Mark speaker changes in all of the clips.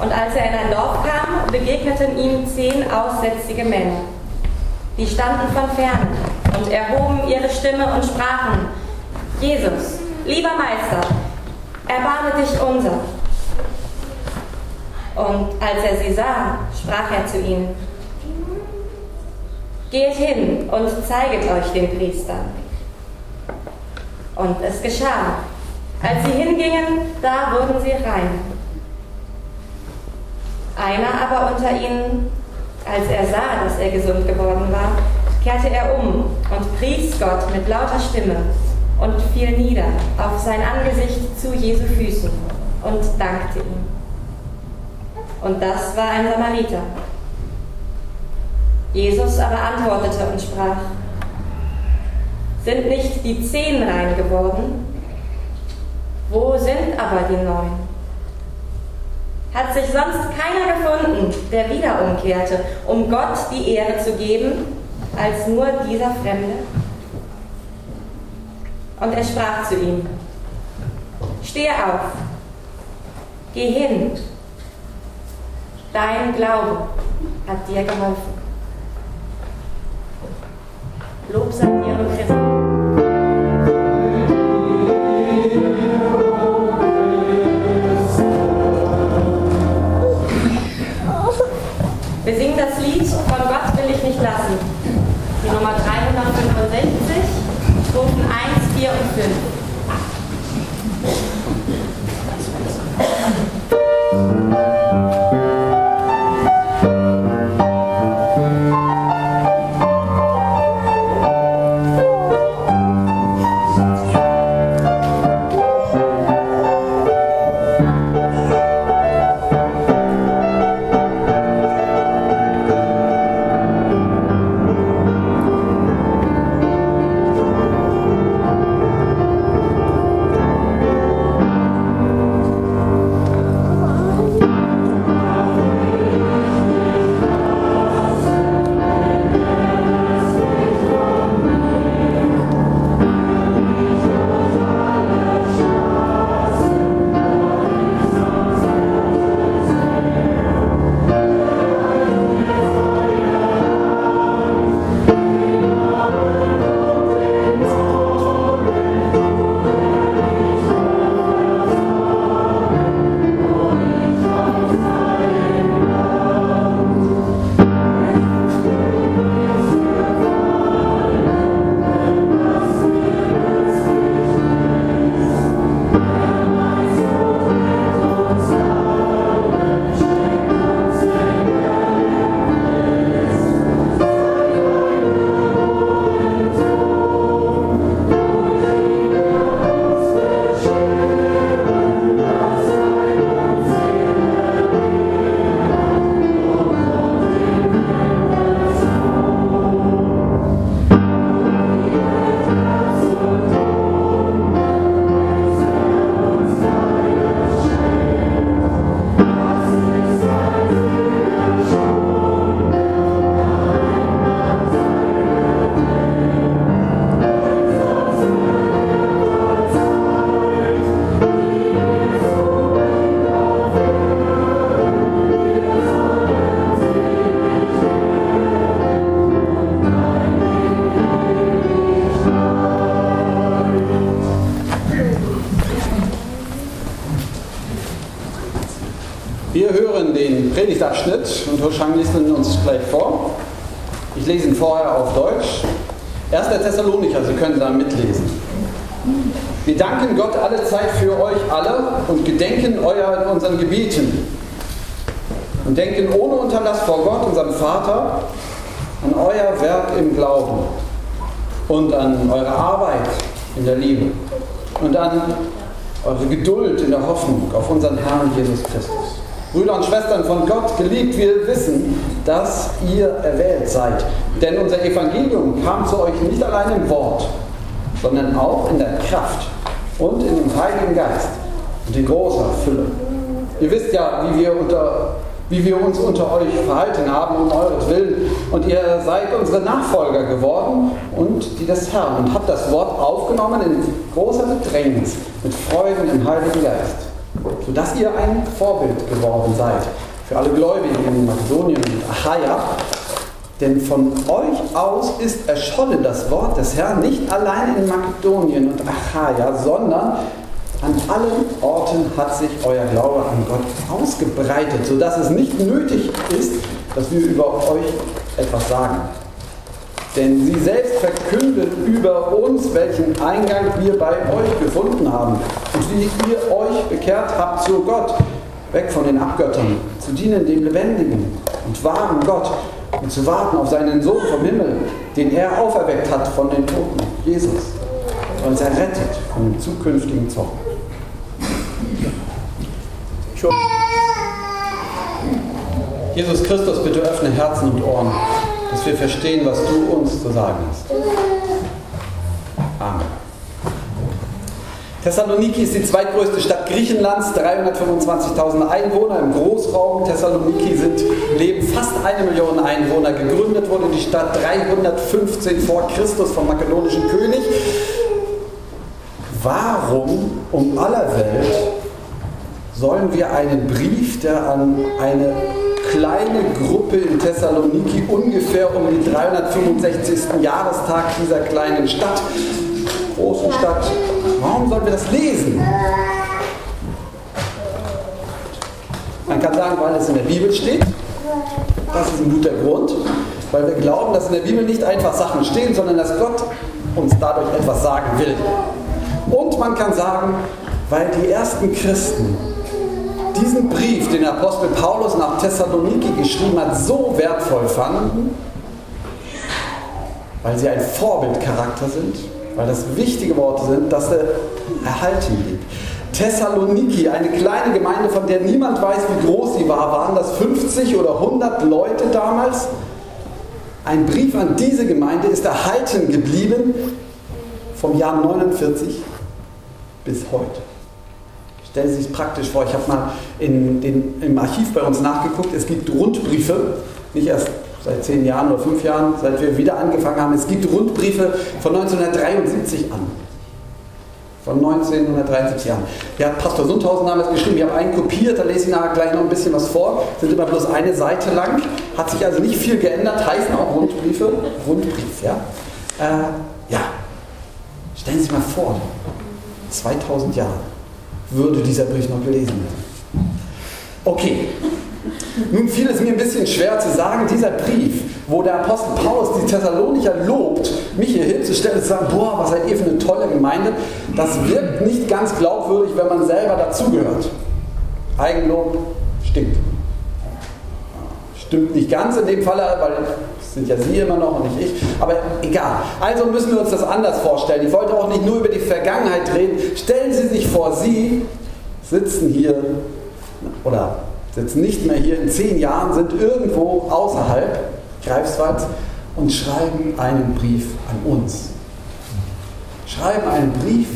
Speaker 1: Und als er in ein Dorf kam, begegneten ihm zehn aussätzige Männer. Die standen von ferne und erhoben ihre Stimme und sprachen, Jesus, lieber Meister, erbarme dich unser. Und als er sie sah, sprach er zu ihnen, Geht hin und zeiget euch den Priestern. Und es geschah. Als sie hingingen, da wurden sie rein. Einer aber unter ihnen, als er sah, dass er gesund geworden war, kehrte er um und pries Gott mit lauter Stimme und fiel nieder auf sein Angesicht zu Jesu Füßen und dankte ihm. Und das war ein Samariter. Jesus aber antwortete und sprach, sind nicht die zehn rein geworden? Wo sind aber die neun? Hat sich sonst keiner gefunden, der wieder umkehrte, um Gott die Ehre zu geben, als nur dieser Fremde? Und er sprach zu ihm, Stehe auf, geh hin, dein Glaube hat dir geholfen. Lob sei dir, o Christus. Gott will ich nicht lassen. Die Nummer 365, Strophen 1, 4 und 5.
Speaker 2: Den Predigtabschnitt und Hoshang liest ihn uns gleich vor. Ich lese ihn vorher auf Deutsch. 1. Thessalonicher, Sie können da mitlesen. Wir danken Gott alle Zeit für euch alle und gedenken euer in unseren Gebieten. Und denken ohne Unterlass vor Gott, unserem Vater, an euer Werk im Glauben und an eure Arbeit in der Liebe und an eure Geduld in der Hoffnung auf unseren Herrn Jesus Christus. Brüder und Schwestern von Gott, geliebt, wir wissen, dass ihr erwählt seid. Denn unser Evangelium kam zu euch nicht allein im Wort, sondern auch in der Kraft und in dem Heiligen Geist und in großer Fülle. Ihr wisst ja, wie wir, unter, wie wir uns unter euch verhalten haben, um eures Willen. Und ihr seid unsere Nachfolger geworden und die des Herrn und habt das Wort aufgenommen in großer Bedrängnis, mit Freuden im Heiligen Geist sodass ihr ein Vorbild geworden seid für alle Gläubigen in Makedonien und Achaia. Denn von euch aus ist erschollen das Wort des Herrn nicht allein in Makedonien und Achaia, sondern an allen Orten hat sich euer Glaube an Gott ausgebreitet, sodass es nicht nötig ist, dass wir über euch etwas sagen. Denn sie selbst verkünden über uns, welchen Eingang wir bei euch gefunden haben und wie ihr euch bekehrt habt zu Gott, weg von den Abgöttern, zu dienen dem lebendigen und wahren Gott und zu warten auf seinen Sohn vom Himmel, den er auferweckt hat von den Toten, Jesus, und uns errettet von dem zukünftigen Zorn. Jesus Christus, bitte öffne Herzen und Ohren dass wir verstehen, was du uns zu sagen hast. Amen. Thessaloniki ist die zweitgrößte Stadt Griechenlands, 325.000 Einwohner im Großraum. Thessaloniki sind, leben fast eine Million Einwohner. Gegründet wurde die Stadt 315 vor Christus vom makedonischen König. Warum um aller Welt sollen wir einen Brief, der an eine kleine Gruppe in Thessaloniki ungefähr um den 365. Jahrestag dieser kleinen Stadt, großen Stadt. Warum sollen wir das lesen? Man kann sagen, weil es in der Bibel steht. Das ist ein guter Grund, weil wir glauben, dass in der Bibel nicht einfach Sachen stehen, sondern dass Gott uns dadurch etwas sagen will. Und man kann sagen, weil die ersten Christen diesen Brief, den Apostel Paulus nach Thessaloniki geschrieben hat, so wertvoll fanden, weil sie ein Vorbildcharakter sind, weil das wichtige Worte sind, dass er erhalten blieb. Thessaloniki, eine kleine Gemeinde, von der niemand weiß, wie groß sie war, waren das 50 oder 100 Leute damals? Ein Brief an diese Gemeinde ist erhalten geblieben vom Jahr 49 bis heute. Stellen Sie sich praktisch vor, ich habe mal in den, im Archiv bei uns nachgeguckt, es gibt Rundbriefe, nicht erst seit zehn Jahren oder fünf Jahren, seit wir wieder angefangen haben, es gibt Rundbriefe von 1973 an. Von 1973 Jahren. Hat Pastor Sundhausen damals geschrieben, ich habe einen kopiert, da lese ich nachher gleich noch ein bisschen was vor, sind immer bloß eine Seite lang, hat sich also nicht viel geändert, heißen auch Rundbriefe, Rundbrief, ja. Äh, ja, stellen Sie sich mal vor, 2000 Jahre würde dieser Brief noch gelesen werden. Okay, nun fiel es mir ein bisschen schwer zu sagen, dieser Brief, wo der Apostel Paulus die Thessalonicher lobt, mich hier hinzustellen und zu sagen, boah, was seid ihr für eine tolle Gemeinde, das wirkt nicht ganz glaubwürdig, wenn man selber dazugehört. Eigenlob stinkt. Stimmt nicht ganz in dem Fall, weil sind ja Sie immer noch und nicht ich, aber egal. Also müssen wir uns das anders vorstellen. Ich wollte auch nicht nur über die Vergangenheit reden. Stellen Sie sich vor, Sie sitzen hier oder sitzen nicht mehr hier in zehn Jahren, sind irgendwo außerhalb Greifswalds und schreiben einen Brief an uns. Schreiben einen Brief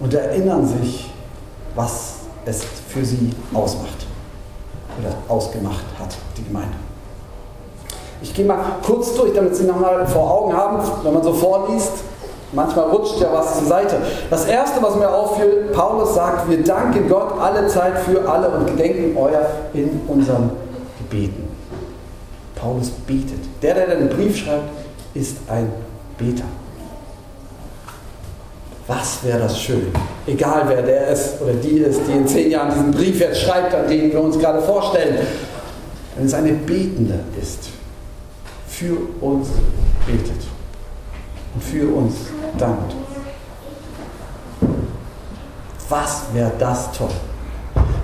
Speaker 2: und erinnern sich, was es für sie ausmacht oder ausgemacht hat, die Gemeinde. Ich gehe mal kurz durch, damit Sie nochmal vor Augen haben, wenn man so vorliest. Manchmal rutscht ja was zur Seite. Das erste, was mir auffiel, Paulus sagt, wir danken Gott alle Zeit für alle und gedenken euer in unseren Gebeten. Paulus betet. Der, der den Brief schreibt, ist ein Beter. Was wäre das schön? Egal wer der ist oder die ist, die in zehn Jahren diesen Brief jetzt schreibt, an den wir uns gerade vorstellen, wenn es eine Betende ist für uns betet und für uns dankt. Was wäre das toll?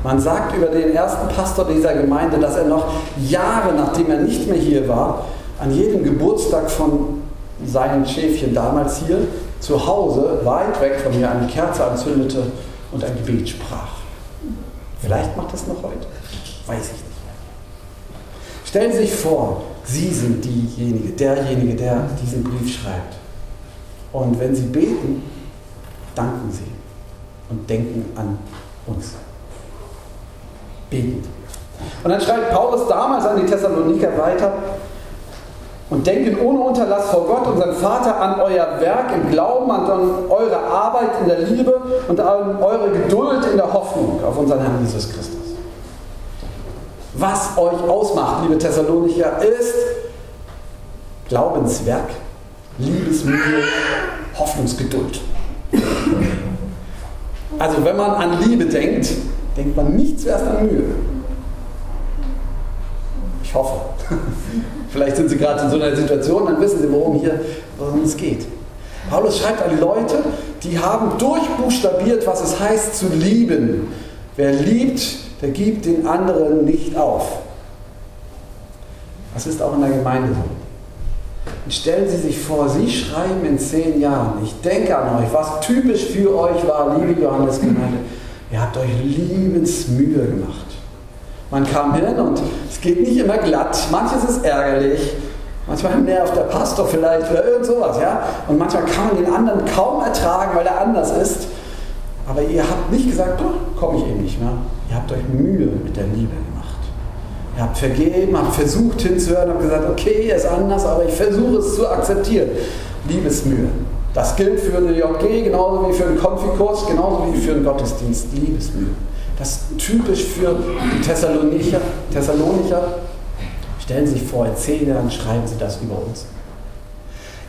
Speaker 2: Man sagt über den ersten Pastor dieser Gemeinde, dass er noch Jahre nachdem er nicht mehr hier war, an jedem Geburtstag von seinen Schäfchen damals hier zu Hause, weit weg von mir, eine Kerze anzündete und ein Gebet sprach. Vielleicht macht das noch heute. Weiß ich nicht. Stellen Sie sich vor, Sie sind diejenige, derjenige, der diesen Brief schreibt. Und wenn Sie beten, danken Sie und denken an uns. Beten. Und dann schreibt Paulus damals an die Thessaloniker weiter, und denken ohne Unterlass vor Gott, unseren Vater, an euer Werk im Glauben, an eure Arbeit in der Liebe und an eure Geduld in der Hoffnung auf unseren Herrn Jesus Christus. Was euch ausmacht, liebe Thessalonicher, ist Glaubenswerk, Liebesmühe, Hoffnungsgeduld. Also wenn man an Liebe denkt, denkt man nicht zuerst an Mühe. Ich hoffe. Vielleicht sind Sie gerade in so einer Situation, dann wissen Sie, worum, hier, worum es geht. Paulus schreibt an Leute, die haben durchbuchstabiert, was es heißt zu lieben. Wer liebt, der gibt den anderen nicht auf. Das ist auch in der Gemeinde so. Und stellen Sie sich vor, Sie schreiben in zehn Jahren, ich denke an euch, was typisch für euch war, liebe Johannesgemeinde, ihr habt euch Liebensmühe gemacht. Man kam hin und es geht nicht immer glatt, manches ist ärgerlich, manchmal nervt der Pastor vielleicht oder irgend sowas, ja. Und manchmal kann man den anderen kaum ertragen, weil er anders ist. Aber ihr habt nicht gesagt, doch, komme ich eben nicht mehr. Ihr habt euch Mühe mit der Liebe gemacht. Ihr habt vergeben, habt versucht hinzuhören, habt gesagt, okay, ist anders, aber ich versuche es zu akzeptieren. Liebesmühe. Das gilt für eine JG genauso wie für einen Konfikurs, genauso wie für einen Gottesdienst. Liebesmühe. Das ist typisch für die Thessalonicher. Thessalonicher. Stellen Sie sich vor, in zehn Jahren schreiben Sie das über uns.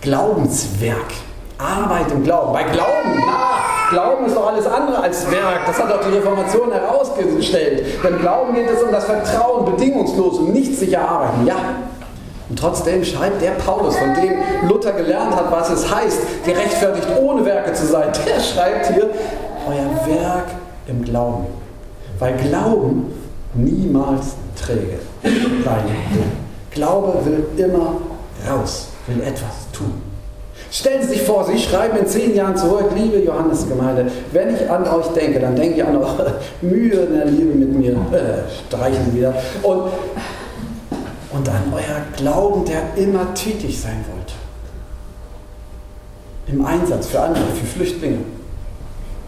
Speaker 2: Glaubenswerk. Arbeit im Glauben. Bei Glauben, na, Glauben ist doch alles andere als Werk. Das hat auch die Reformation herausgestellt. Denn Glauben geht es um das Vertrauen, bedingungslos und nicht sich erarbeiten. Ja. Und trotzdem schreibt der Paulus, von dem Luther gelernt hat, was es heißt, gerechtfertigt ohne Werke zu sein, der schreibt hier, euer Werk im Glauben. Weil Glauben niemals träge sein will. Glaube will immer raus, will etwas tun. Stellen Sie sich vor, Sie schreiben in zehn Jahren zurück, liebe Johannesgemeinde, wenn ich an euch denke, dann denke ich an eure Mühe in der Liebe mit mir. Äh, streichen wieder. Und, und an euer Glauben, der immer tätig sein wollte. Im Einsatz für andere, für Flüchtlinge,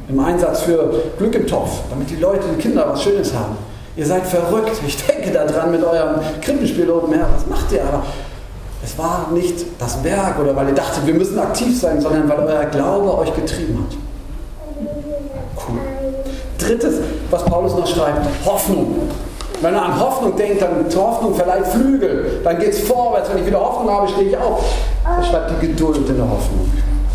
Speaker 2: im Einsatz für Glück im Topf, damit die Leute, die Kinder was Schönes haben. Ihr seid verrückt. Ich denke daran mit eurem Krippenspiel oben her. Was macht ihr aber? Es war nicht das Werk oder weil ihr dachtet, wir müssen aktiv sein, sondern weil euer Glaube euch getrieben hat. Cool. Drittes, was Paulus noch schreibt, Hoffnung. Wenn er an Hoffnung denkt, dann Hoffnung verleiht Flügel. Dann geht es vorwärts. Wenn ich wieder Hoffnung habe, stehe ich auf. Er schreibt die Geduld in der Hoffnung.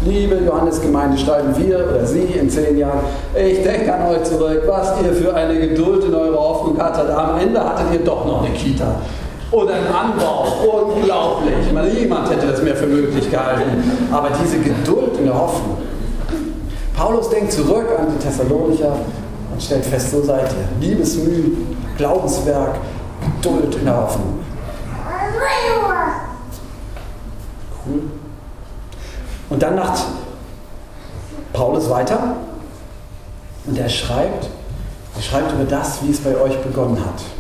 Speaker 2: Liebe Johannesgemeinde, schreiben wir oder Sie in zehn Jahren, ich denke an euch zurück, was ihr für eine Geduld in eurer Hoffnung hattet. Am Ende hattet ihr doch noch eine Kita oder einen Anbau. Unglaublich. Niemand hätte das mehr für möglich gehalten. Aber diese Geduld der Hoffnung. Paulus denkt zurück an die Thessalonicher und stellt fest, so seid ihr. Liebesmüh, Glaubenswerk, Geduld der Hoffnung. Cool. Und dann macht Paulus weiter und er schreibt, er schreibt über das, wie es bei euch begonnen hat.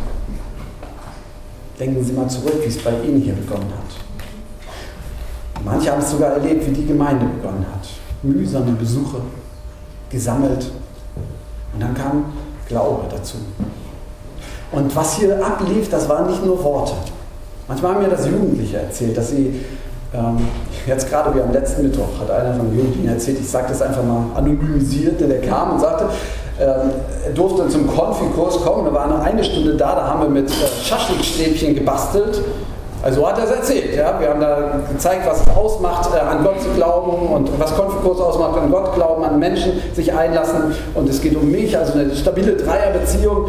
Speaker 2: Denken Sie mal zurück, wie es bei Ihnen hier begonnen hat. Manche haben es sogar erlebt, wie die Gemeinde begonnen hat. Mühsame Besuche, gesammelt. Und dann kam Glaube dazu. Und was hier ablief, das waren nicht nur Worte. Manchmal haben mir das Jugendliche erzählt, dass sie ähm, jetzt gerade wie am letzten Mittwoch hat einer von den Jugendlichen erzählt, ich sage das einfach mal anonymisiert, der kam und sagte, ähm, durfte zum Konfikurs kommen, da war noch eine Stunde da, da haben wir mit äh, Schaschlikstäbchen gebastelt. Also hat er es erzählt. Ja? Wir haben da gezeigt, was es ausmacht, äh, an Gott zu glauben und was Konfikurs ausmacht, an Gott glauben, an Menschen sich einlassen. Und es geht um mich, also eine stabile Dreierbeziehung.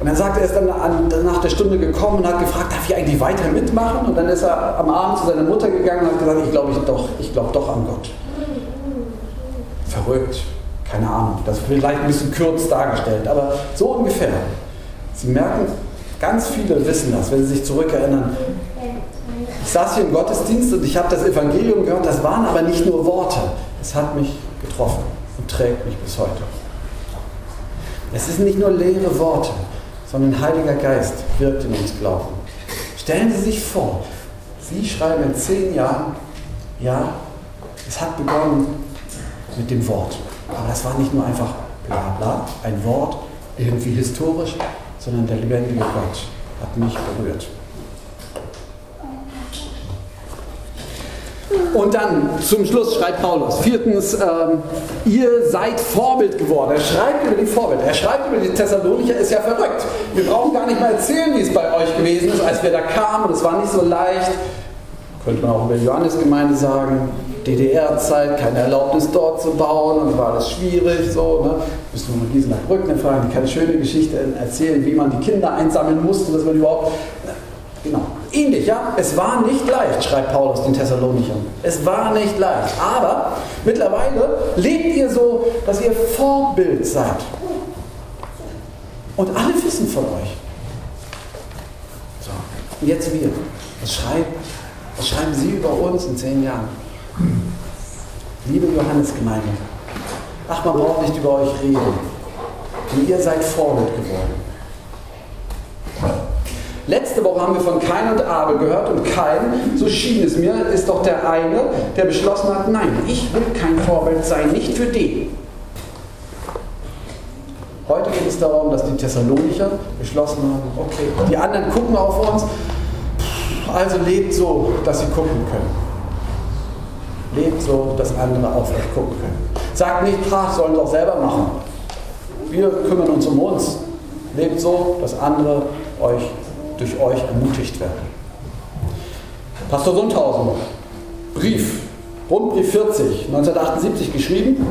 Speaker 2: Und dann sagte er, ist dann an, nach der Stunde gekommen und hat gefragt, darf ich eigentlich weiter mitmachen? Und dann ist er am Abend zu seiner Mutter gegangen und hat gesagt, ich glaube ich doch, ich glaube doch an Gott. Verrückt. Keine Ahnung, das vielleicht ein bisschen kurz dargestellt, aber so ungefähr. Sie merken, ganz viele wissen das, wenn sie sich zurückerinnern. Ich saß hier im Gottesdienst und ich habe das Evangelium gehört, das waren aber nicht nur Worte, es hat mich getroffen und trägt mich bis heute. Es sind nicht nur leere Worte, sondern Heiliger Geist wirkt in uns Glauben. Stellen Sie sich vor, Sie schreiben in zehn Jahren, ja, es hat begonnen mit dem Wort. Aber das war nicht nur einfach bla bla, ein Wort, irgendwie historisch, sondern der lebendige Gott hat mich berührt. Und dann zum Schluss schreibt Paulus, viertens, ähm, ihr seid Vorbild geworden. Er schreibt über die Vorbilder, er schreibt über die Thessalonicher, ist ja verrückt. Wir brauchen gar nicht mal erzählen, wie es bei euch gewesen ist, als wir da kamen und es war nicht so leicht. Könnte man auch über die Johannesgemeinde sagen, DDR-Zeit, keine Erlaubnis dort zu bauen und war alles schwierig. So, ne? Müssen wir mal Gisela Brückner fragen, die kann schöne Geschichte erzählen, wie man die Kinder einsammeln musste, dass man überhaupt. Genau. Ähnlich, ja. Es war nicht leicht, schreibt Paulus den Thessalonichern. Es war nicht leicht. Aber mittlerweile lebt ihr so, dass ihr Vorbild seid. Und alle wissen von euch. So, und jetzt wir. Was schreiben, was schreiben Sie über uns in zehn Jahren? Liebe Johannesgemeinde, ach, man braucht nicht über euch reden. Denn ihr seid Vorbild geworden. Letzte Woche haben wir von Kain und Abel gehört und Kain, so schien es mir, ist doch der eine, der beschlossen hat, nein, ich will kein Vorbild sein, nicht für den. Heute geht es darum, dass die Thessalonicher beschlossen haben, okay, die anderen gucken auf uns, also lebt so, dass sie gucken können. Lebt so, dass andere auf euch gucken können. Sagt nicht, ha, sollen doch selber machen. Wir kümmern uns um uns. Lebt so, dass andere euch durch euch ermutigt werden. Pastor Sundhausen, Brief, Rundbrief 40, 1978 geschrieben,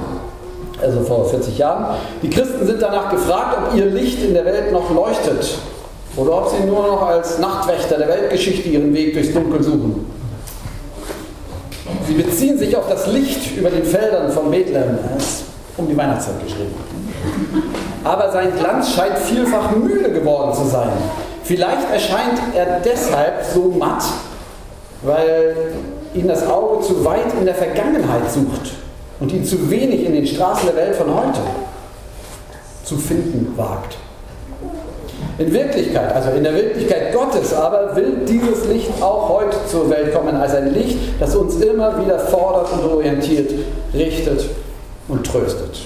Speaker 2: also vor 40 Jahren. Die Christen sind danach gefragt, ob ihr Licht in der Welt noch leuchtet oder ob sie nur noch als Nachtwächter der Weltgeschichte ihren Weg durchs Dunkel suchen. Sie beziehen sich auf das Licht über den Feldern von Bethlehem. Das ist um die Weihnachtszeit geschrieben. Aber sein Glanz scheint vielfach müde geworden zu sein. Vielleicht erscheint er deshalb so matt, weil ihn das Auge zu weit in der Vergangenheit sucht und ihn zu wenig in den Straßen der Welt von heute zu finden wagt. In Wirklichkeit, also in der Wirklichkeit Gottes aber, will dieses Licht auch heute zur Welt kommen als ein Licht, das uns immer wieder fordert und orientiert, richtet und tröstet.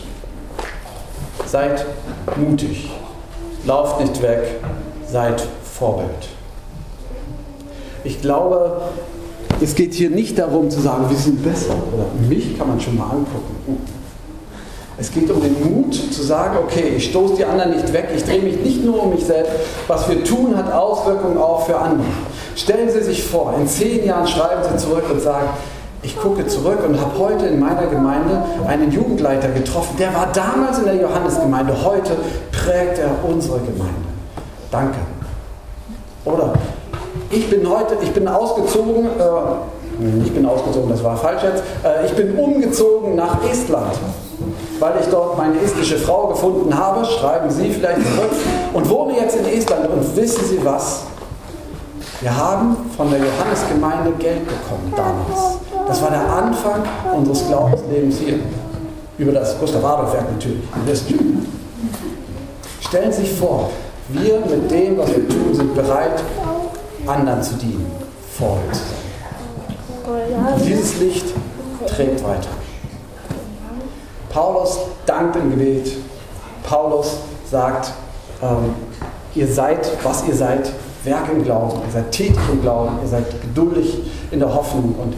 Speaker 2: Seid mutig, lauft nicht weg, seid Vorbild. Ich glaube, es geht hier nicht darum zu sagen, wir sind besser oder mich kann man schon mal angucken. Es geht um den Mut zu sagen, okay, ich stoße die anderen nicht weg, ich drehe mich nicht nur um mich selbst. Was wir tun, hat Auswirkungen auch für andere. Stellen Sie sich vor, in zehn Jahren schreiben Sie zurück und sagen, ich gucke zurück und habe heute in meiner Gemeinde einen Jugendleiter getroffen, der war damals in der Johannesgemeinde, heute prägt er unsere Gemeinde. Danke. Oder ich bin heute, ich bin ausgezogen, äh, ich bin ausgezogen, das war falsch jetzt, äh, ich bin umgezogen nach Estland weil ich dort meine estnische Frau gefunden habe, schreiben Sie vielleicht zurück, und wohne jetzt in Estland. Und wissen Sie was? Wir haben von der Johannesgemeinde Geld bekommen damals. Das war der Anfang unseres Glaubenslebens hier. Über das Gustav Adolf Werk natürlich. Stellen Sie sich vor, wir mit dem, was wir tun, sind bereit, anderen zu dienen, Vorbild zu sein. Dieses Licht trägt weiter. Paulus dankt im Gebet. Paulus sagt, ähm, ihr seid, was ihr seid, Werk im Glauben, ihr seid tätig im Glauben, ihr seid geduldig in der Hoffnung und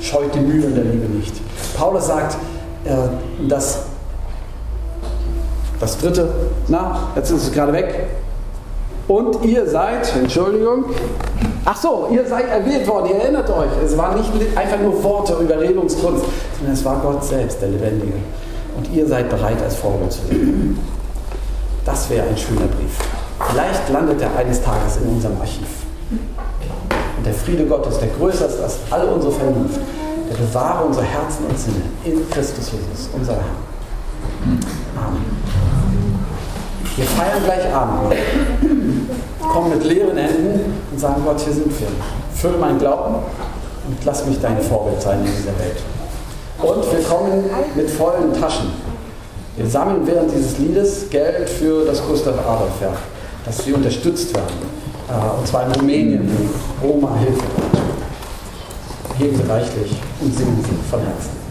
Speaker 2: scheut die Mühe in der Liebe nicht. Paulus sagt, äh, dass das dritte, na, jetzt ist es gerade weg. Und ihr seid, Entschuldigung, ach so, ihr seid erwählt worden, ihr erinnert euch. Es waren nicht einfach nur Worte, Überredungskunst, sondern es war Gott selbst, der Lebendige. Und ihr seid bereit, als Vorbild zu leben. Das wäre ein schöner Brief. Vielleicht landet er eines Tages in unserem Archiv. Und der Friede Gottes, der größer ist als alle unsere Vernunft, der bewahre unsere Herzen und Sinne in Christus Jesus, unser Herr. Amen. Wir feiern gleich Abend. Kommen mit leeren Händen und sagen, Gott, hier sind wir. Fülle meinen Glauben und lass mich dein Vorbild sein in dieser Welt. Und wir kommen mit vollen Taschen. Wir sammeln während dieses Liedes Geld für das Gustav Adolf Werk. dass wir unterstützt werden. Äh, und zwar in Rumänien, Roma-Hilfe. Heben Sie reichlich und singen Sie von Herzen.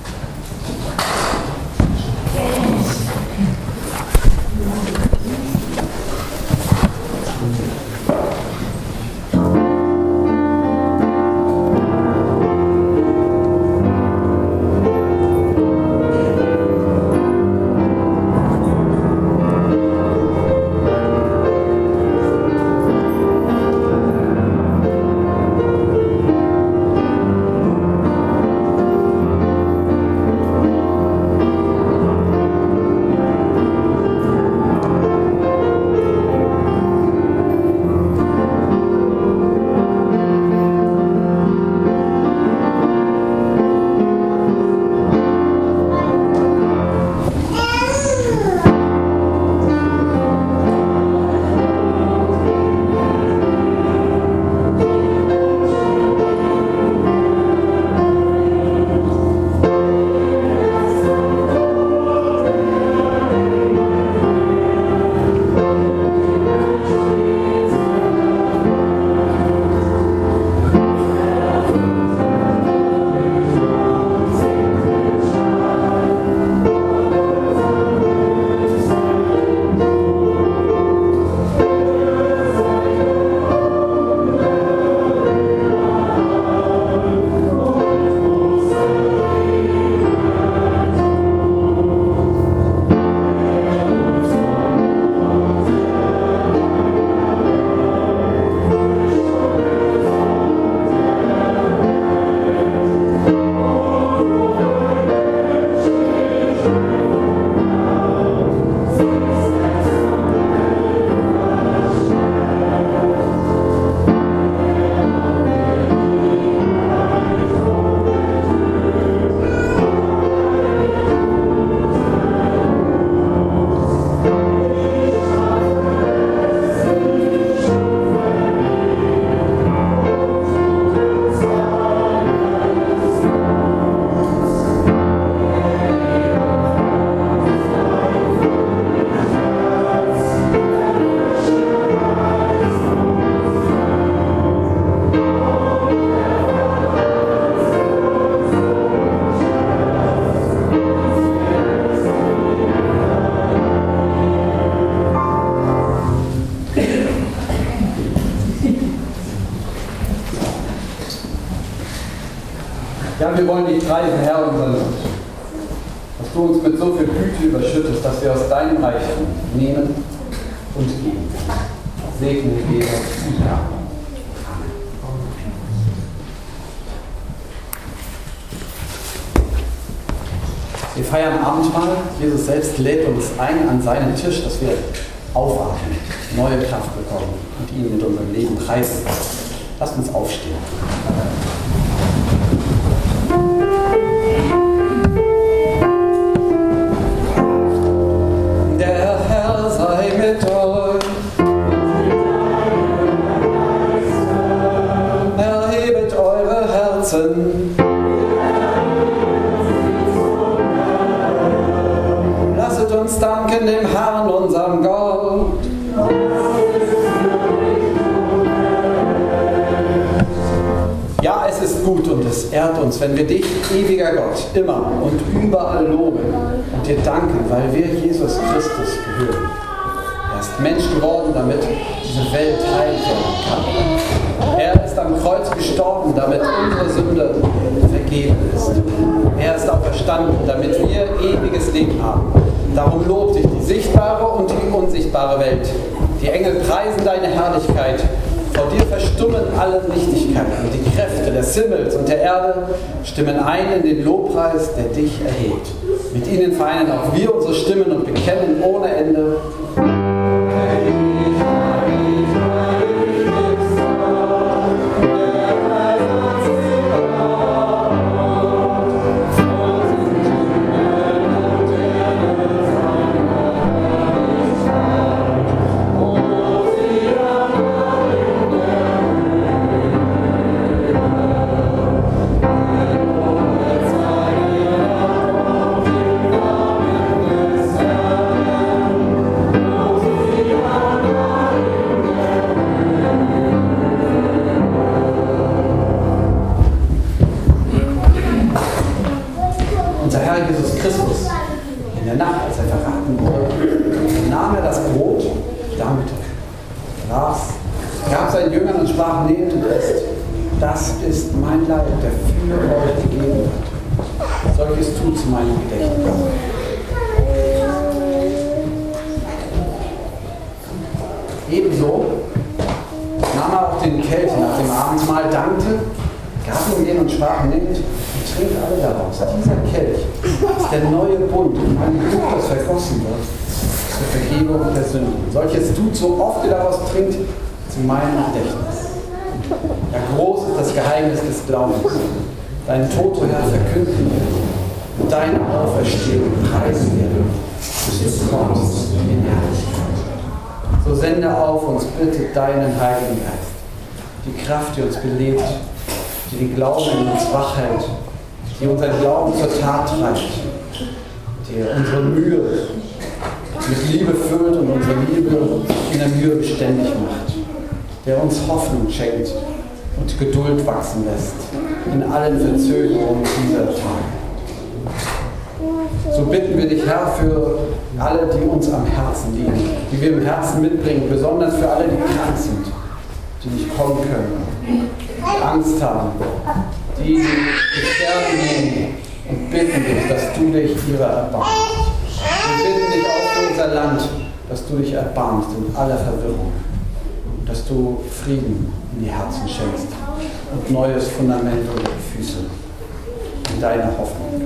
Speaker 2: Wollen dich preisen, Herr, unseren Gott. Dass du uns mit so viel Güte überschüttest, dass wir aus deinem Reichtum nehmen und geben. Segne jeder. Ja. Wir feiern Abendmahl. Jesus selbst lädt uns ein an seinen Tisch, dass wir aufatmen, neue Kraft bekommen und ihn mit unserem Leben preisen. Lasst uns aufstehen. Ehrt uns, wenn wir dich, ewiger Gott, immer und überall loben und dir danken, weil wir Jesus Christus gehören. Er ist Mensch geworden, damit diese Welt heil werden kann. Er ist am Kreuz gestorben, damit unsere Sünde vergeben ist. Er ist auch verstanden, damit wir ewiges Leben haben. Darum lobt dich die sichtbare und die unsichtbare Welt. Die Engel preisen deine Herrlichkeit vor dir verstummen alle Nichtigkeiten und die Kräfte des Himmels und der Erde stimmen ein in den Lobpreis, der dich erhebt. Mit ihnen vereinen auch wir unsere Stimmen und bekennen ohne Ende. So oft ihr daraus trinkt, zu meinem Gedächtnis. Ja, groß ist das Geheimnis des Glaubens. Dein Tod, o Herr, verkünden wir. Und deine Auferstehung preisen wir, bis kommst in Herrlichkeit. So sende auf uns bitte deinen Heiligen Geist, die Kraft, die uns belebt, die den Glauben in uns wach hält, die unseren Glauben zur Tat treibt, die unsere Mühe mit Liebe füllt und unsere Liebe in der Mühe beständig macht, der uns Hoffnung schenkt und Geduld wachsen lässt in allen Verzögerungen dieser Tage. So bitten wir dich, Herr, für alle, die uns am Herzen liegen, die wir im Herzen mitbringen, besonders für alle, die krank sind, die nicht kommen können, die Angst haben, die Sterben nehmen und bitten dich, dass du dich ihrer erbarmst. Wir bitten dich auch unser Land, dass du dich erbarmst in aller Verwirrung, dass du Frieden in die Herzen schenkst und neues Fundament unter die Füße in deine Hoffnung.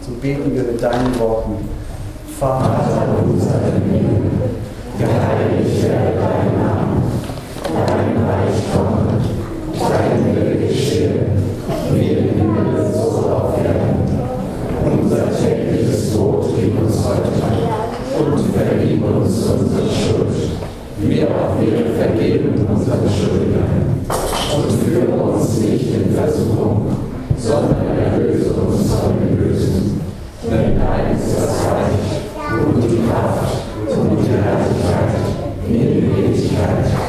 Speaker 2: So beten wir mit deinen Worten. Vater unser im Himmel, geheiligt werde dein Name uns unsere Schuld, wie auch wir vergeben unsere Schuldigern. Und führe uns nicht in Versuchung, sondern erlöse uns von den Bösen. Denn dein ist das Reich und die Kraft und die Herrlichkeit in Ewigkeit.